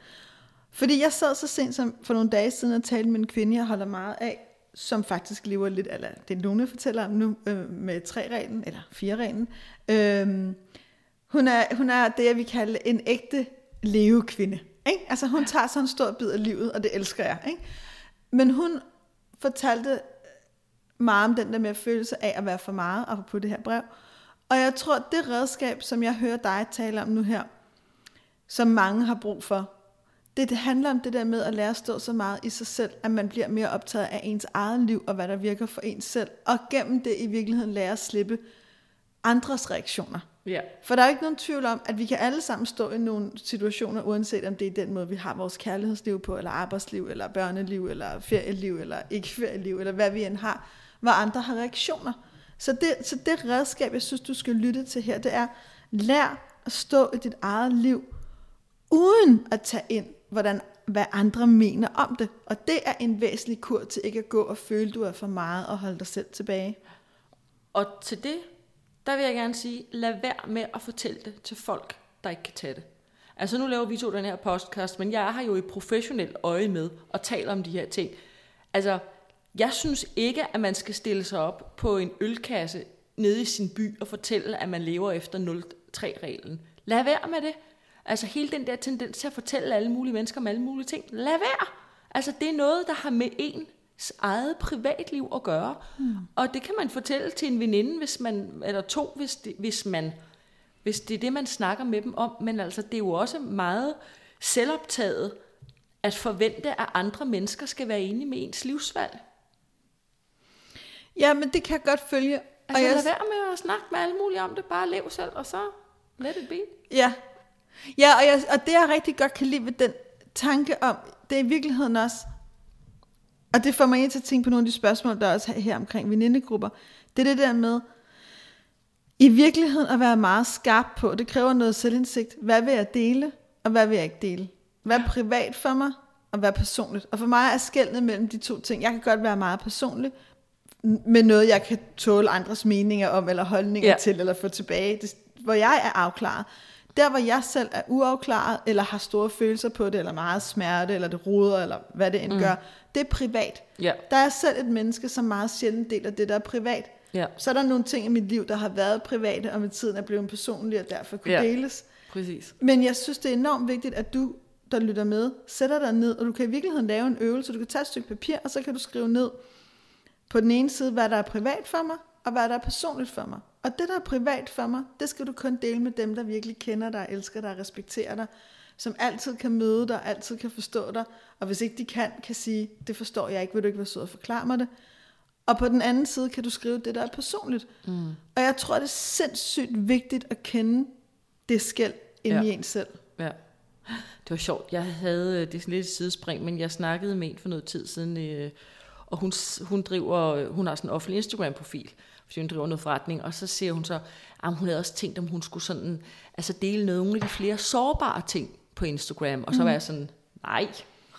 Fordi jeg sad så sent som for nogle dage siden og talte med en kvinde, jeg holder meget af, som faktisk lever lidt, eller det er Lone fortæller om nu, øh, med tre-reglen, eller fire-reglen. Øh, hun, er, hun er det, jeg vil kalde en ægte levekvinde. Ikke? Altså hun tager sådan en stor bid af livet, og det elsker jeg. Ikke? Men hun fortalte meget om den der med følelse af at være for meget, og på det her brev. Og jeg tror, det redskab, som jeg hører dig tale om nu her, som mange har brug for, det, det handler om det der med at lære at stå så meget i sig selv, at man bliver mere optaget af ens eget liv, og hvad der virker for ens selv, og gennem det i virkeligheden lære at slippe andres reaktioner. Ja. For der er ikke nogen tvivl om, at vi kan alle sammen stå i nogle situationer, uanset om det er den måde, vi har vores kærlighedsliv på, eller arbejdsliv, eller børneliv, eller ferieliv, eller ikke ferieliv, eller hvad vi end har, hvor andre har reaktioner. Så det, så det redskab, jeg synes, du skal lytte til her, det er, lær at stå i dit eget liv, uden at tage ind, hvordan, hvad andre mener om det. Og det er en væsentlig kur til ikke at gå og føle, du er for meget og holde dig selv tilbage. Og til det, der vil jeg gerne sige, lad være med at fortælle det til folk, der ikke kan tage det. Altså nu laver vi to den her podcast, men jeg har jo et professionelt øje med og taler om de her ting. Altså, jeg synes ikke, at man skal stille sig op på en ølkasse nede i sin by og fortælle, at man lever efter 0,3-reglen. Lad være med det. Altså hele den der tendens til at fortælle alle mulige mennesker om alle mulige ting. Lad være. Altså det er noget, der har med ens eget privatliv at gøre. Mm. Og det kan man fortælle til en veninde, hvis man, eller to, hvis, det, hvis, man, hvis det er det, man snakker med dem om. Men altså det er jo også meget selvoptaget at forvente, at andre mennesker skal være enige med ens livsvalg. Ja, men det kan jeg godt følge. Altså jeg, lad være med at snakke med alle mulige om det. Bare lev selv, og så let it be. Ja, ja og, jeg, og det jeg rigtig godt kan lide ved den tanke om, det er i virkeligheden også, og det får mig ind til at tænke på nogle af de spørgsmål, der er også her omkring venindegrupper, det er det der med, i virkeligheden at være meget skarp på, det kræver noget selvindsigt. Hvad vil jeg dele, og hvad vil jeg ikke dele? Hvad er privat for mig, og hvad er personligt? Og for mig er skældnet mellem de to ting. Jeg kan godt være meget personlig, med noget, jeg kan tåle andres meninger om, eller holdninger ja. til, eller få tilbage, det, hvor jeg er afklaret. Der, hvor jeg selv er uafklaret, eller har store følelser på det, eller meget smerte, eller det roder, eller hvad det end mm. gør, det er privat. Ja. Der er selv et menneske, som meget sjældent deler det, der er privat. Ja. Så er der nogle ting i mit liv, der har været private, og med tiden er blevet personlige, og derfor kunne Ja. deles. Præcis. Men jeg synes, det er enormt vigtigt, at du, der lytter med, sætter dig ned, og du kan i virkeligheden lave en øvelse. Du kan tage et stykke papir, og så kan du skrive ned på den ene side, hvad der er privat for mig, og hvad der er personligt for mig. Og det, der er privat for mig, det skal du kun dele med dem, der virkelig kender dig, elsker dig, respekterer dig, som altid kan møde dig, altid kan forstå dig, og hvis ikke de kan, kan sige, det forstår jeg ikke, vil du ikke være sød og forklare mig det. Og på den anden side kan du skrive det, der er personligt. Mm. Og jeg tror, det er sindssygt vigtigt at kende det skæld inde Ja. i en selv. Ja. Det var sjovt. Jeg havde, øh, det er sådan lidt et sidespring, men jeg snakkede med en for noget tid siden, øh, og hun, hun driver, hun har sådan en offentlig Instagram-profil, fordi hun driver noget forretning, og så siger hun så, at hun havde også tænkt, om hun skulle sådan, altså dele nogle af de flere sårbare ting på Instagram, og så var jeg sådan, nej,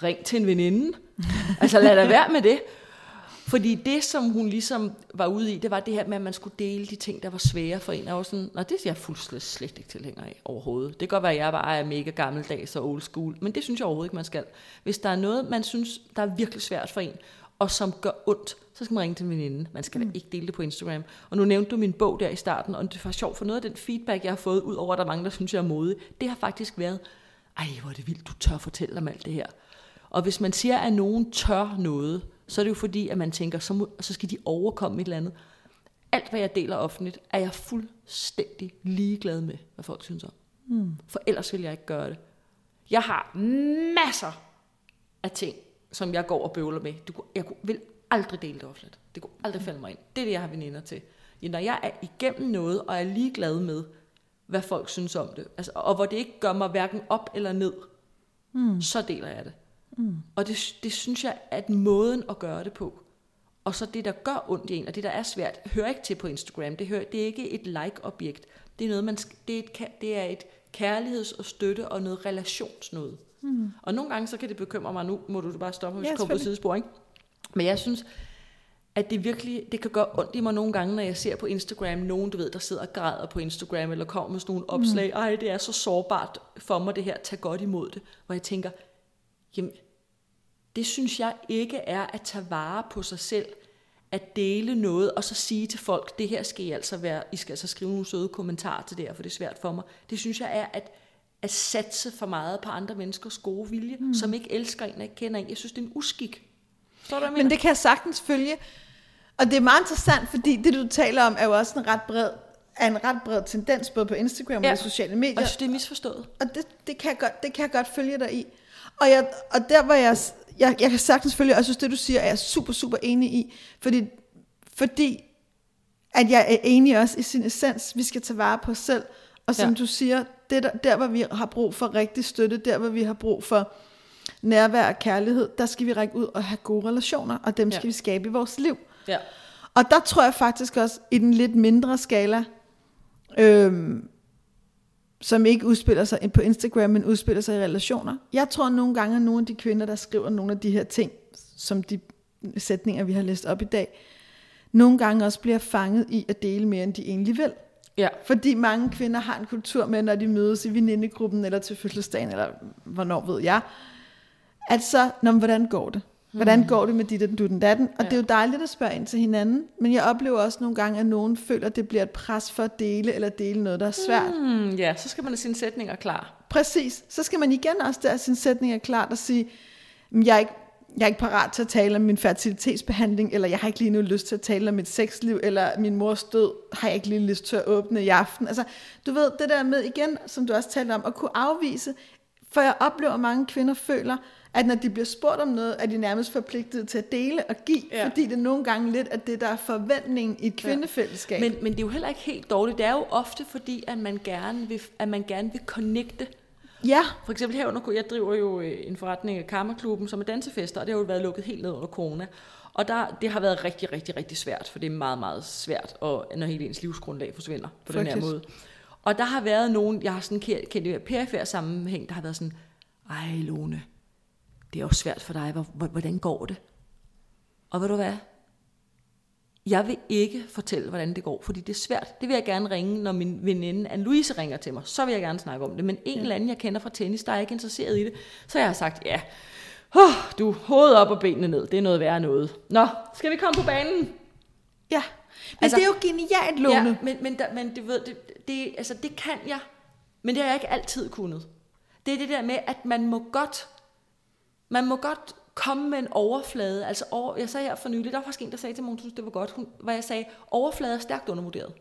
ring til en veninde. altså lad da være med det. Fordi det, som hun ligesom var ude i, det var det her med, at man skulle dele de ting, der var svære for en. Og sådan, Nå, det er jeg fuldstændig slet ikke tilhænger af overhovedet. Det kan godt være, at jeg bare er mega gammeldags og old school, men det synes jeg overhovedet ikke, man skal. Hvis der er noget, man synes, der er virkelig svært for en, og som gør ondt, så skal man ringe til en veninde. Man skal mm. da ikke dele det på Instagram. Og nu nævnte du min bog der i starten, og det var sjovt, for noget af den feedback, jeg har fået, ud over at der er mange, der synes, jeg er modig, det har faktisk været, ej, hvor er det vildt, du tør fortælle om alt det her. Og hvis man siger, at nogen tør noget, så er det jo fordi, at man tænker, så, må, så skal de overkomme et eller andet. Alt, hvad jeg deler offentligt, er jeg fuldstændig ligeglad med, hvad folk synes om. Mm. For ellers vil jeg ikke gøre det. Jeg har masser af ting, som jeg går og bøvler med. Du, jeg kunne- vil aldrig dele det offentligt. Det kunne aldrig falde mig ind. Det er det, jeg har veninder til. Ja, når jeg er igennem noget, og er ligeglad med, hvad folk synes om det, altså, og hvor det ikke gør mig hverken op eller ned, mm. så deler jeg det. Mm. Og det, det synes jeg den måden at gøre det på. Og så det, der gør ondt i en, og det, der er svært, hører ikke til på Instagram. Det, hører, det er ikke et like-objekt. Det er, noget, man, det er, et, det er et kærligheds- og støtte og noget relationsnød. Mm. Og nogle gange, så kan det bekymre mig, nu må du bare stoppe, hvis Ja, du kommer på sidespor, ikke? Men jeg synes, at det virkelig, det kan gøre ondt i mig nogle gange, når jeg ser på Instagram, nogen, du ved, der sidder og græder på Instagram, eller kommer med sådan nogle opslag, mm. ej, det er så sårbart for mig det her, tag godt imod det. Hvor jeg tænker, jamen, det synes jeg ikke er at tage vare på sig selv, at dele noget, og så sige til folk, det her skal I altså være, I skal altså skrive nogle søde kommentarer til det her, for det er svært for mig. Det synes jeg er at, at satse for meget på andre menneskers gode vilje, mm. som ikke elsker en og ikke kender en. Jeg synes, det er en uskik. Jeg mener? Men det kan jeg sagtens følge. Og det er meget interessant, fordi det du taler om, er jo også en ret bred, er en ret bred tendens, både på Instagram Ja. og sociale Og medier. jeg synes, det er misforstået. Og det, det, kan jeg godt, det kan jeg godt følge dig i. Og, jeg, og der var jeg, jeg, jeg kan sagtens følge, og jeg synes, det du siger, er jeg super, super enig i. Fordi, fordi at jeg er enig også i sin essens, vi skal tage vare på os selv. Og som ja. du siger, det der, der hvor vi har brug for rigtig støtte, der hvor vi har brug for nærvær og kærlighed, der skal vi række ud og have gode relationer, og dem skal Ja. vi skabe i vores liv. Ja. Og der tror jeg faktisk også, i den lidt mindre skala, øhm, som ikke udspiller sig på Instagram, men udspiller sig i relationer. Jeg tror nogle gange, at nogle af de kvinder, der skriver nogle af de her ting, som de sætninger, vi har læst op i dag, nogle gange også bliver fanget i at dele mere, end de egentlig vil. Ja. Fordi mange kvinder har en kultur med, når de mødes i venindegruppen, eller til fødselsdagen, eller hvornår ved jeg, at så, Nå, men hvordan går det? Hvordan går det med dit og du den datten? Og. Ja. det er jo dejligt at spørge ind til hinanden, men jeg oplever også nogle gange, at nogen føler, at det bliver et pres for at dele, eller dele noget, der er svært. Hmm, ja, så skal man have sine sætninger klar. Præcis. Så skal man igen også der have sin sætning er klart og sige, "Men jeg er ikke jeg er ikke parat til at tale om min fertilitetsbehandling, eller jeg har ikke lige nu lyst til at tale om mit sexliv, eller min mors død har jeg ikke lige lyst til at åbne i aften. Altså, du ved, det der med igen, som du også talte om, at kunne afvise, for jeg oplever, at mange kvinder føler, at når de bliver spurgt om noget, er de nærmest forpligtet til at dele og give, Ja. ja. fordi det nogle gange lidt er det, der er forventningen i et kvindefællesskab. Men, men det er jo heller ikke helt dårligt. Det er jo ofte fordi, at man gerne vil, at man gerne vil connecte. Ja, For eksempel herunder, jeg driver jo øh, en forretning af Karmaklubben, som er dansefester, og det har jo været lukket helt ned under corona. Og der, det har været rigtig, rigtig, rigtig svært, for det er meget, meget svært, og når hele ens livsgrundlag forsvinder på den her måde. Og der har været nogen, jeg har sådan kendt, i perifær sammenhæng, der har været sådan, ej Lone, det er jo svært for dig, hvor- hvor- hvordan går det? Og ved du hvad? Jeg vil ikke fortælle, hvordan det går, fordi det er svært. Det vil jeg gerne ringe, når min veninde Anne-Louise ringer til mig. Så vil jeg gerne snakke om det. Men en eller anden, jeg kender fra tennis, der er ikke interesseret i det. Så jeg har sagt, ja, oh, du, hovedet op og benene ned. Det er noget værre noget. Nå, skal vi komme på banen? ja. Men Altså- altså, det er jo genialt, Lone. Ja, men, men, der, men det, ved, det, det, altså, det kan jeg, men det har jeg ikke altid kunnet. Det er det der med, at man må godt, man må godt komme med en overflade. Altså, over, jeg sagde her for nylig, der var faktisk en, der sagde til mig, hun synes, det var godt, hun, hvor jeg sagde, overflade er stærkt undervurderet.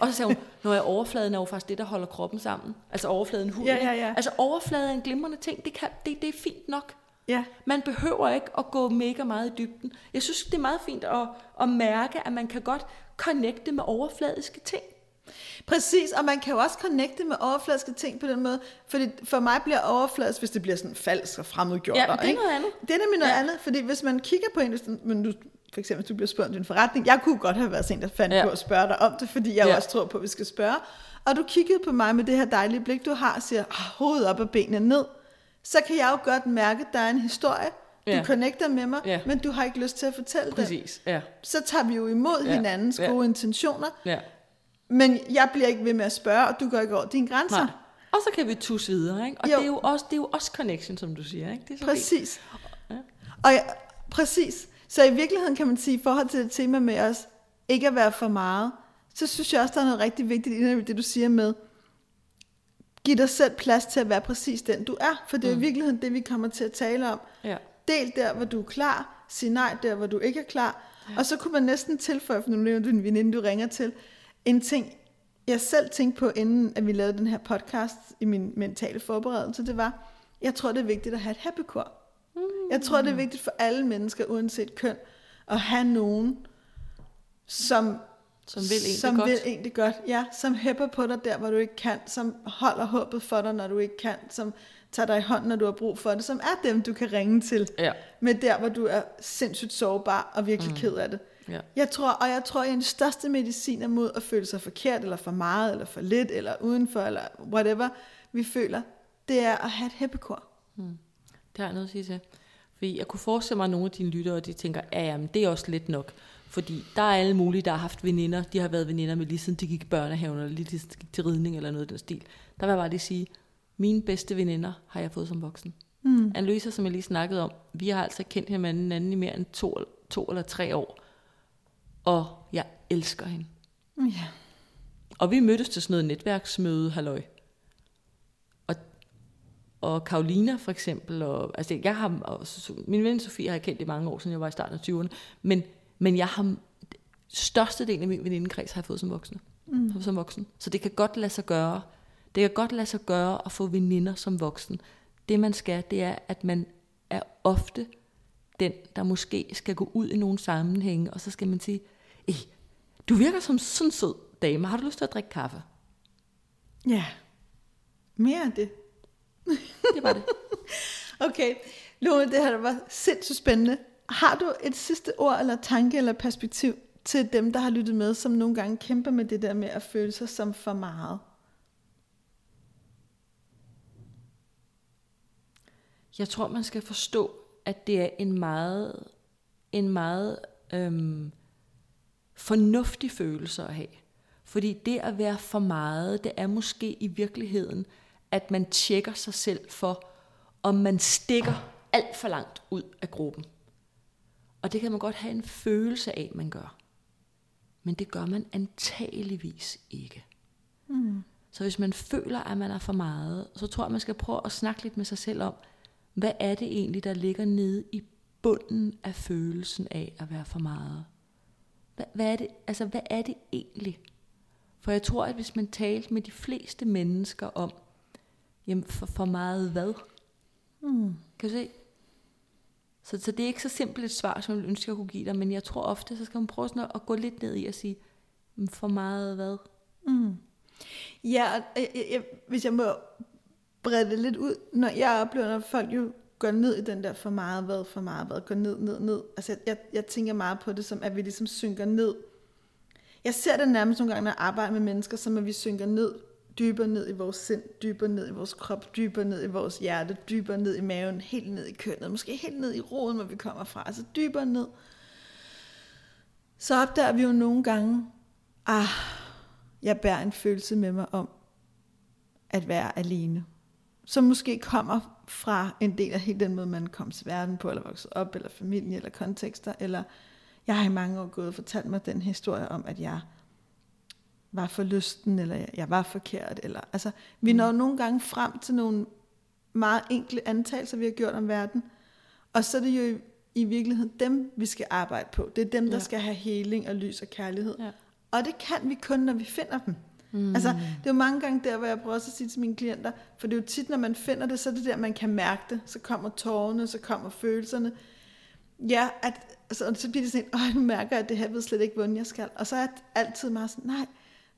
Og så sagde hun, når jeg overfladen er jo faktisk det, der holder kroppen sammen. Altså overfladen huden. Ja, ja, ja. Altså overflade er en glimrende ting. Det, kan, det, det er fint nok. Ja. Man behøver ikke at gå mega meget i dybden. Jeg synes, det er meget fint at, at mærke, at man kan godt connecte med overfladiske ting. Præcis, og man kan jo også connecte med overfladiske ting på den måde, fordi for mig bliver overfladisk, hvis det bliver sådan falsk og fremmedgjort. Ja, det er ikke? noget andet. Det er nemlig noget Ja. andet, fordi hvis man kigger på en, hvis den- men du, for eksempel hvis du bliver spurgt om din forretning, jeg kunne godt have været en, der fandt Ja. på at spørge dig om det, fordi jeg Ja. også tror på, at vi skal spørge, og du kiggede på mig med det her dejlige blik, du har, og siger, "Ah, hovedet op og benene ned, så kan jeg jo godt mærke, at der er en historie, du Ja. connecter med mig, Ja. men du har ikke lyst til at fortælle den. Præcis, ja. Så tager vi jo imod Ja. hinandens Ja. gode intentioner, ja. Men jeg bliver ikke ved med at spørge, og du går ikke over dine grænser. Nej. Og så kan vi tusse videre, ikke? Og Jo. det er, jo også, det er jo også connection, som du siger, ikke? Det er så. Præcis. Ja. Og jeg, præcis. Så i virkeligheden kan man sige, i forhold til det tema med os, ikke at være for meget, så synes jeg også, der er noget rigtig vigtigt i det, du siger med, giv dig selv plads til at være præcis den, du er. For det er mm. i virkeligheden det, vi kommer til at tale om. Ja. Del der, hvor du er klar. Sig nej der, hvor du ikke er klar. Ja. Og så kunne man næsten tilføje, for nu nævner du din veninde, du ringer til, en ting, jeg selv tænkte på, inden at vi lavede den her podcast i min mentale forberedelse, det var, jeg tror, det er vigtigt at have et happy-kor. Mm. Jeg tror, det er vigtigt for alle mennesker, uanset køn, at have nogen, som, Som vil en det som godt. vil en det godt. Ja, som hæpper på dig der, hvor du ikke kan, som holder håbet for dig, når du ikke kan, som tager dig i hånden, når du har brug for det, som er dem, du kan ringe til Ja. med der, hvor du er sindssygt sårbar og virkelig mm. ked af det. Ja. Jeg tror, og jeg tror, at en af de største mediciner mod at føle sig forkert, eller for meget, eller for lidt, eller udenfor, eller whatever vi føler, det er at have et hæppekor. Det har jeg noget at sige til. Fordi jeg kunne forestille mig, at nogle af dine lyttere, de tænker, ja, jamen, det er også lidt nok. Fordi der er alle mulige, der har haft veninder. De har været veninder med lige siden de gik i børnehaven, eller lige siden de gik til ridning, eller noget i den stil. Der vil jeg bare lige sige, mine bedste veninder har jeg fået som voksen. Mm. Anne-Louise, som jeg lige snakkede om, vi har altså kendt hinanden i mere end to, to eller tre år. Og jeg elsker hende. Ja. Og vi mødtes til sådan noget netværksmøde, halløj. Og, og Karolina for eksempel, og, altså jeg har, og, min ven Sofie har jeg kendt i mange år, siden jeg var i starten af 20'erne, men, men jeg har, størstedelen af min venindekreds har jeg fået som voksen. Mm. Som voksen. Så det kan godt lade sig gøre. Det kan godt lade sig gøre at få veninder som voksen. Det man skal, det er, at man er ofte den, der måske skal gå ud i nogle sammenhænge, og så skal man sige, "Ej, du virker som sådan en sød dame. Har du lyst til at drikke kaffe? Ja. Mere af det. Det var det. Okay, Lone, det her var sindssygt spændende. Har du et sidste ord, eller tanke, eller perspektiv til dem, der har lyttet med, som nogle gange kæmper med det der med at føle sig som for meget? Jeg tror, man skal forstå, at det er en meget, en meget øhm, fornuftig følelse at have. Fordi det at være for meget, det er måske i virkeligheden, at man tjekker sig selv for, om man stikker alt for langt ud af gruppen. Og det kan man godt have en følelse af, man gør. Men det gør man antageligvis ikke. Mm. Så hvis man føler, at man er for meget, så tror jeg, man skal prøve at snakke lidt med sig selv om, hvad er det egentlig, der ligger nede i bunden af følelsen af at være for meget? Hvad, hvad, er, det, altså, hvad er det egentlig? For jeg tror, at hvis man talte med de fleste mennesker om, jamen for, for meget hvad? Mm. Kan du se? Så, så det er ikke så simpelt et svar, som jeg ønsker, jeg kunne give dig, men jeg tror ofte, så skal man prøve sådan at gå lidt ned i og sige, for meget hvad? Mm. Ja, jeg, jeg, hvis jeg må brede det lidt ud, når jeg oplever, når folk jo går ned i den der for meget hvad, for meget hvad, går ned, ned, ned. Altså jeg, jeg tænker meget på det som, at vi ligesom synker ned. Jeg ser det nærmest nogle gange, når jeg arbejder med mennesker, som at vi synker ned, dybere ned i vores sind, dybere ned i vores krop, dybere ned i vores hjerte, dybere ned i maven, helt ned i kønnet, måske helt ned i roden, hvor vi kommer fra, altså dybere ned. Så opdager vi jo nogle gange, ah, jeg bærer en følelse med mig om at være alene. Som måske kommer fra en del af hele den måde, man kom til verden på, eller vokset op, eller familie, eller kontekster, eller jeg har i mange år gået og fortalt mig den historie om, at jeg var for lysten, eller jeg var forkert. Eller, altså, vi mm. når nogle gange frem til nogle meget enkle antagelser, vi har gjort om verden, og så er det jo i, i virkeligheden dem, vi skal arbejde på. Det er dem, der ja. skal have heling og lys og kærlighed. Ja. Og det kan vi kun, når vi finder dem. Mm. Altså, det er jo mange gange der, hvor jeg prøver at sige til mine klienter, for det er jo tit, når man finder det, så er det der, man kan mærke det. Så kommer tårerne, så kommer følelserne. Ja, at, altså, så bliver det sådan, åh, nu mærker jeg, at det her ved slet ikke, hvordan jeg skal. Og så er jeg altid meget sådan, nej,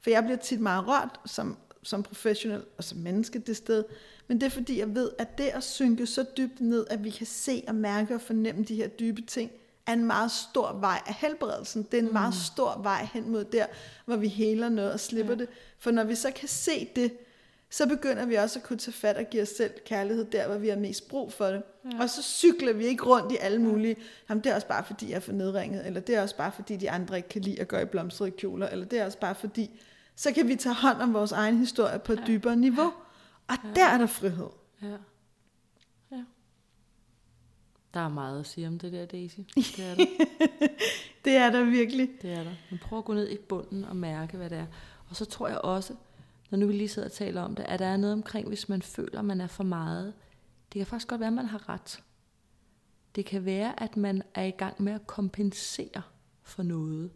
for jeg bliver tit meget rørt som, som professionel og som menneske det sted. Men det er fordi, jeg ved, at det at synke så dybt ned, at vi kan se og mærke og fornemme de her dybe ting, er en meget stor vej af helbredelsen. Det er en mm. meget stor vej hen mod der, hvor vi heler noget og slipper ja. det. For når vi så kan se det, så begynder vi også at kunne tage fat og give os selv kærlighed der, hvor vi har mest brug for det. Ja. Og så cykler vi ikke rundt i alle mulige, jamen det er også bare fordi, jeg er for nedringet, eller det er også bare fordi, de andre ikke kan lide at gå i blomstrede kjoler, eller det er også bare fordi, så kan vi tage hånd om vores egen historie på et ja. dybere niveau. Og ja. der er der frihed. Ja. Der er meget at sige om det der, Daisy. Det er der. det er der virkelig. Det er der. Men prøv at gå ned i bunden og mærke, hvad det er. Og så tror jeg også, når nu vi lige sidder og taler om det, at der er noget omkring, hvis man føler, man er for meget. Det kan faktisk godt være, at man har ret. Det kan være, at man er i gang med at kompensere for noget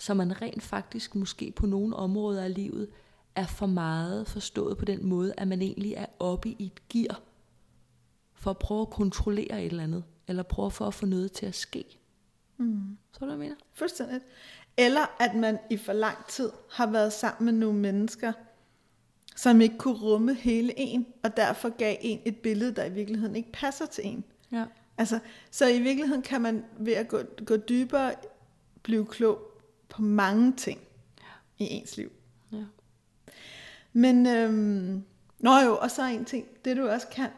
så man rent faktisk måske på nogle områder af livet er for meget forstået på den måde, at man egentlig er oppe i et gear for at prøve at kontrollere et eller andet, eller prøve for at få noget til at ske. Mm. Så hvad jeg mener? Fuldstændig. Eller at man i for lang tid har været sammen med nogle mennesker, som ikke kunne rumme hele en, og derfor gav en et billede, der i virkeligheden ikke passer til en. Ja. Altså, så i virkeligheden kan man ved at gå, gå dybere blive klog på mange ting ja. i ens liv. Ja. Men, øhm, nå jo, og så en ting, det du også kan,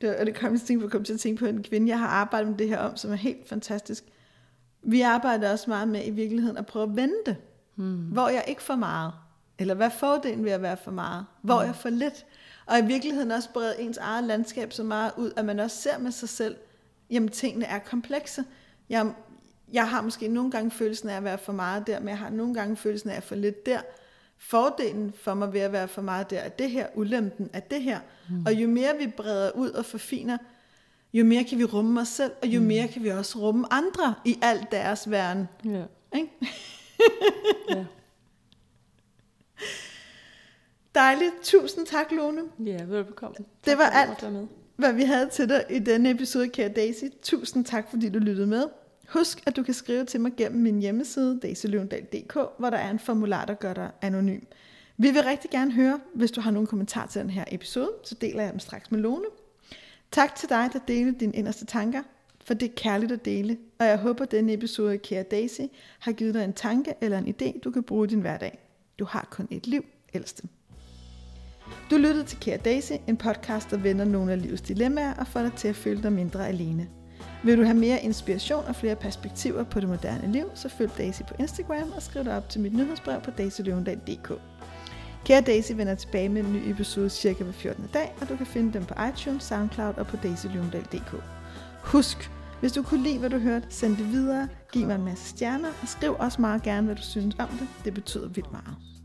det, og det kom til at komme til at tænke på en kvinde, jeg har arbejdet med det her om, som er helt fantastisk. Vi arbejder også meget med i virkeligheden at prøve at vende det. Hmm. Hvor jeg ikke for meget. Eller hvad fordelen ved at være for meget? Hvor hmm. jeg for lidt? Og i virkeligheden også brede ens eget landskab så meget ud, at man også ser med sig selv, jamen tingene er komplekse. Jeg jeg har måske nogle gange følelsen af at være for meget der, men jeg har nogle gange følelsen af at for lidt der. Fordelen for mig ved at være for meget der er det her, ulempen er det her. Mm. Og jo mere vi breder ud og forfiner, jo mere kan vi rumme os selv, og jo mm. mere kan vi også rumme andre i alt deres verden. Ja. Ikke? ja. Dejligt. Tusind tak, Lone. Ja, velbekomme. Tak, det var alt, hvad vi havde til dig i denne episode, kære Daisy. Tusind tak, fordi du lyttede med. Husk, at du kan skrive til mig gennem min hjemmeside, daisyløvendal.dk, hvor der er en formular, der gør dig anonym. Vi vil rigtig gerne høre, hvis du har nogle kommentarer til den her episode, så deler jeg dem straks med Lone. Tak til dig, der deler dine inderste tanker, for det er kærligt at dele, og jeg håber, at denne episode af Kære Daisy har givet dig en tanke eller en idé, du kan bruge i din hverdag. Du har kun et liv, ældste. Du lyttede til Kære Daisy, en podcast, der vender nogle af livets dilemmaer og får dig til at føle dig mindre alene. Vil du have mere inspiration og flere perspektiver på det moderne liv, så følg Daisy på Instagram og skriv dig op til mit nyhedsbrev på daisyløvendal.dk. Kære Daisy vender tilbage med en ny episode cirka hver 14. dag, og du kan finde dem på iTunes, Soundcloud og på daisyløvendal.dk. Husk, hvis du kunne lide, hvad du hørte, send det videre, giv mig en masse stjerner, og skriv også meget gerne, hvad du synes om det. Det betyder vildt meget.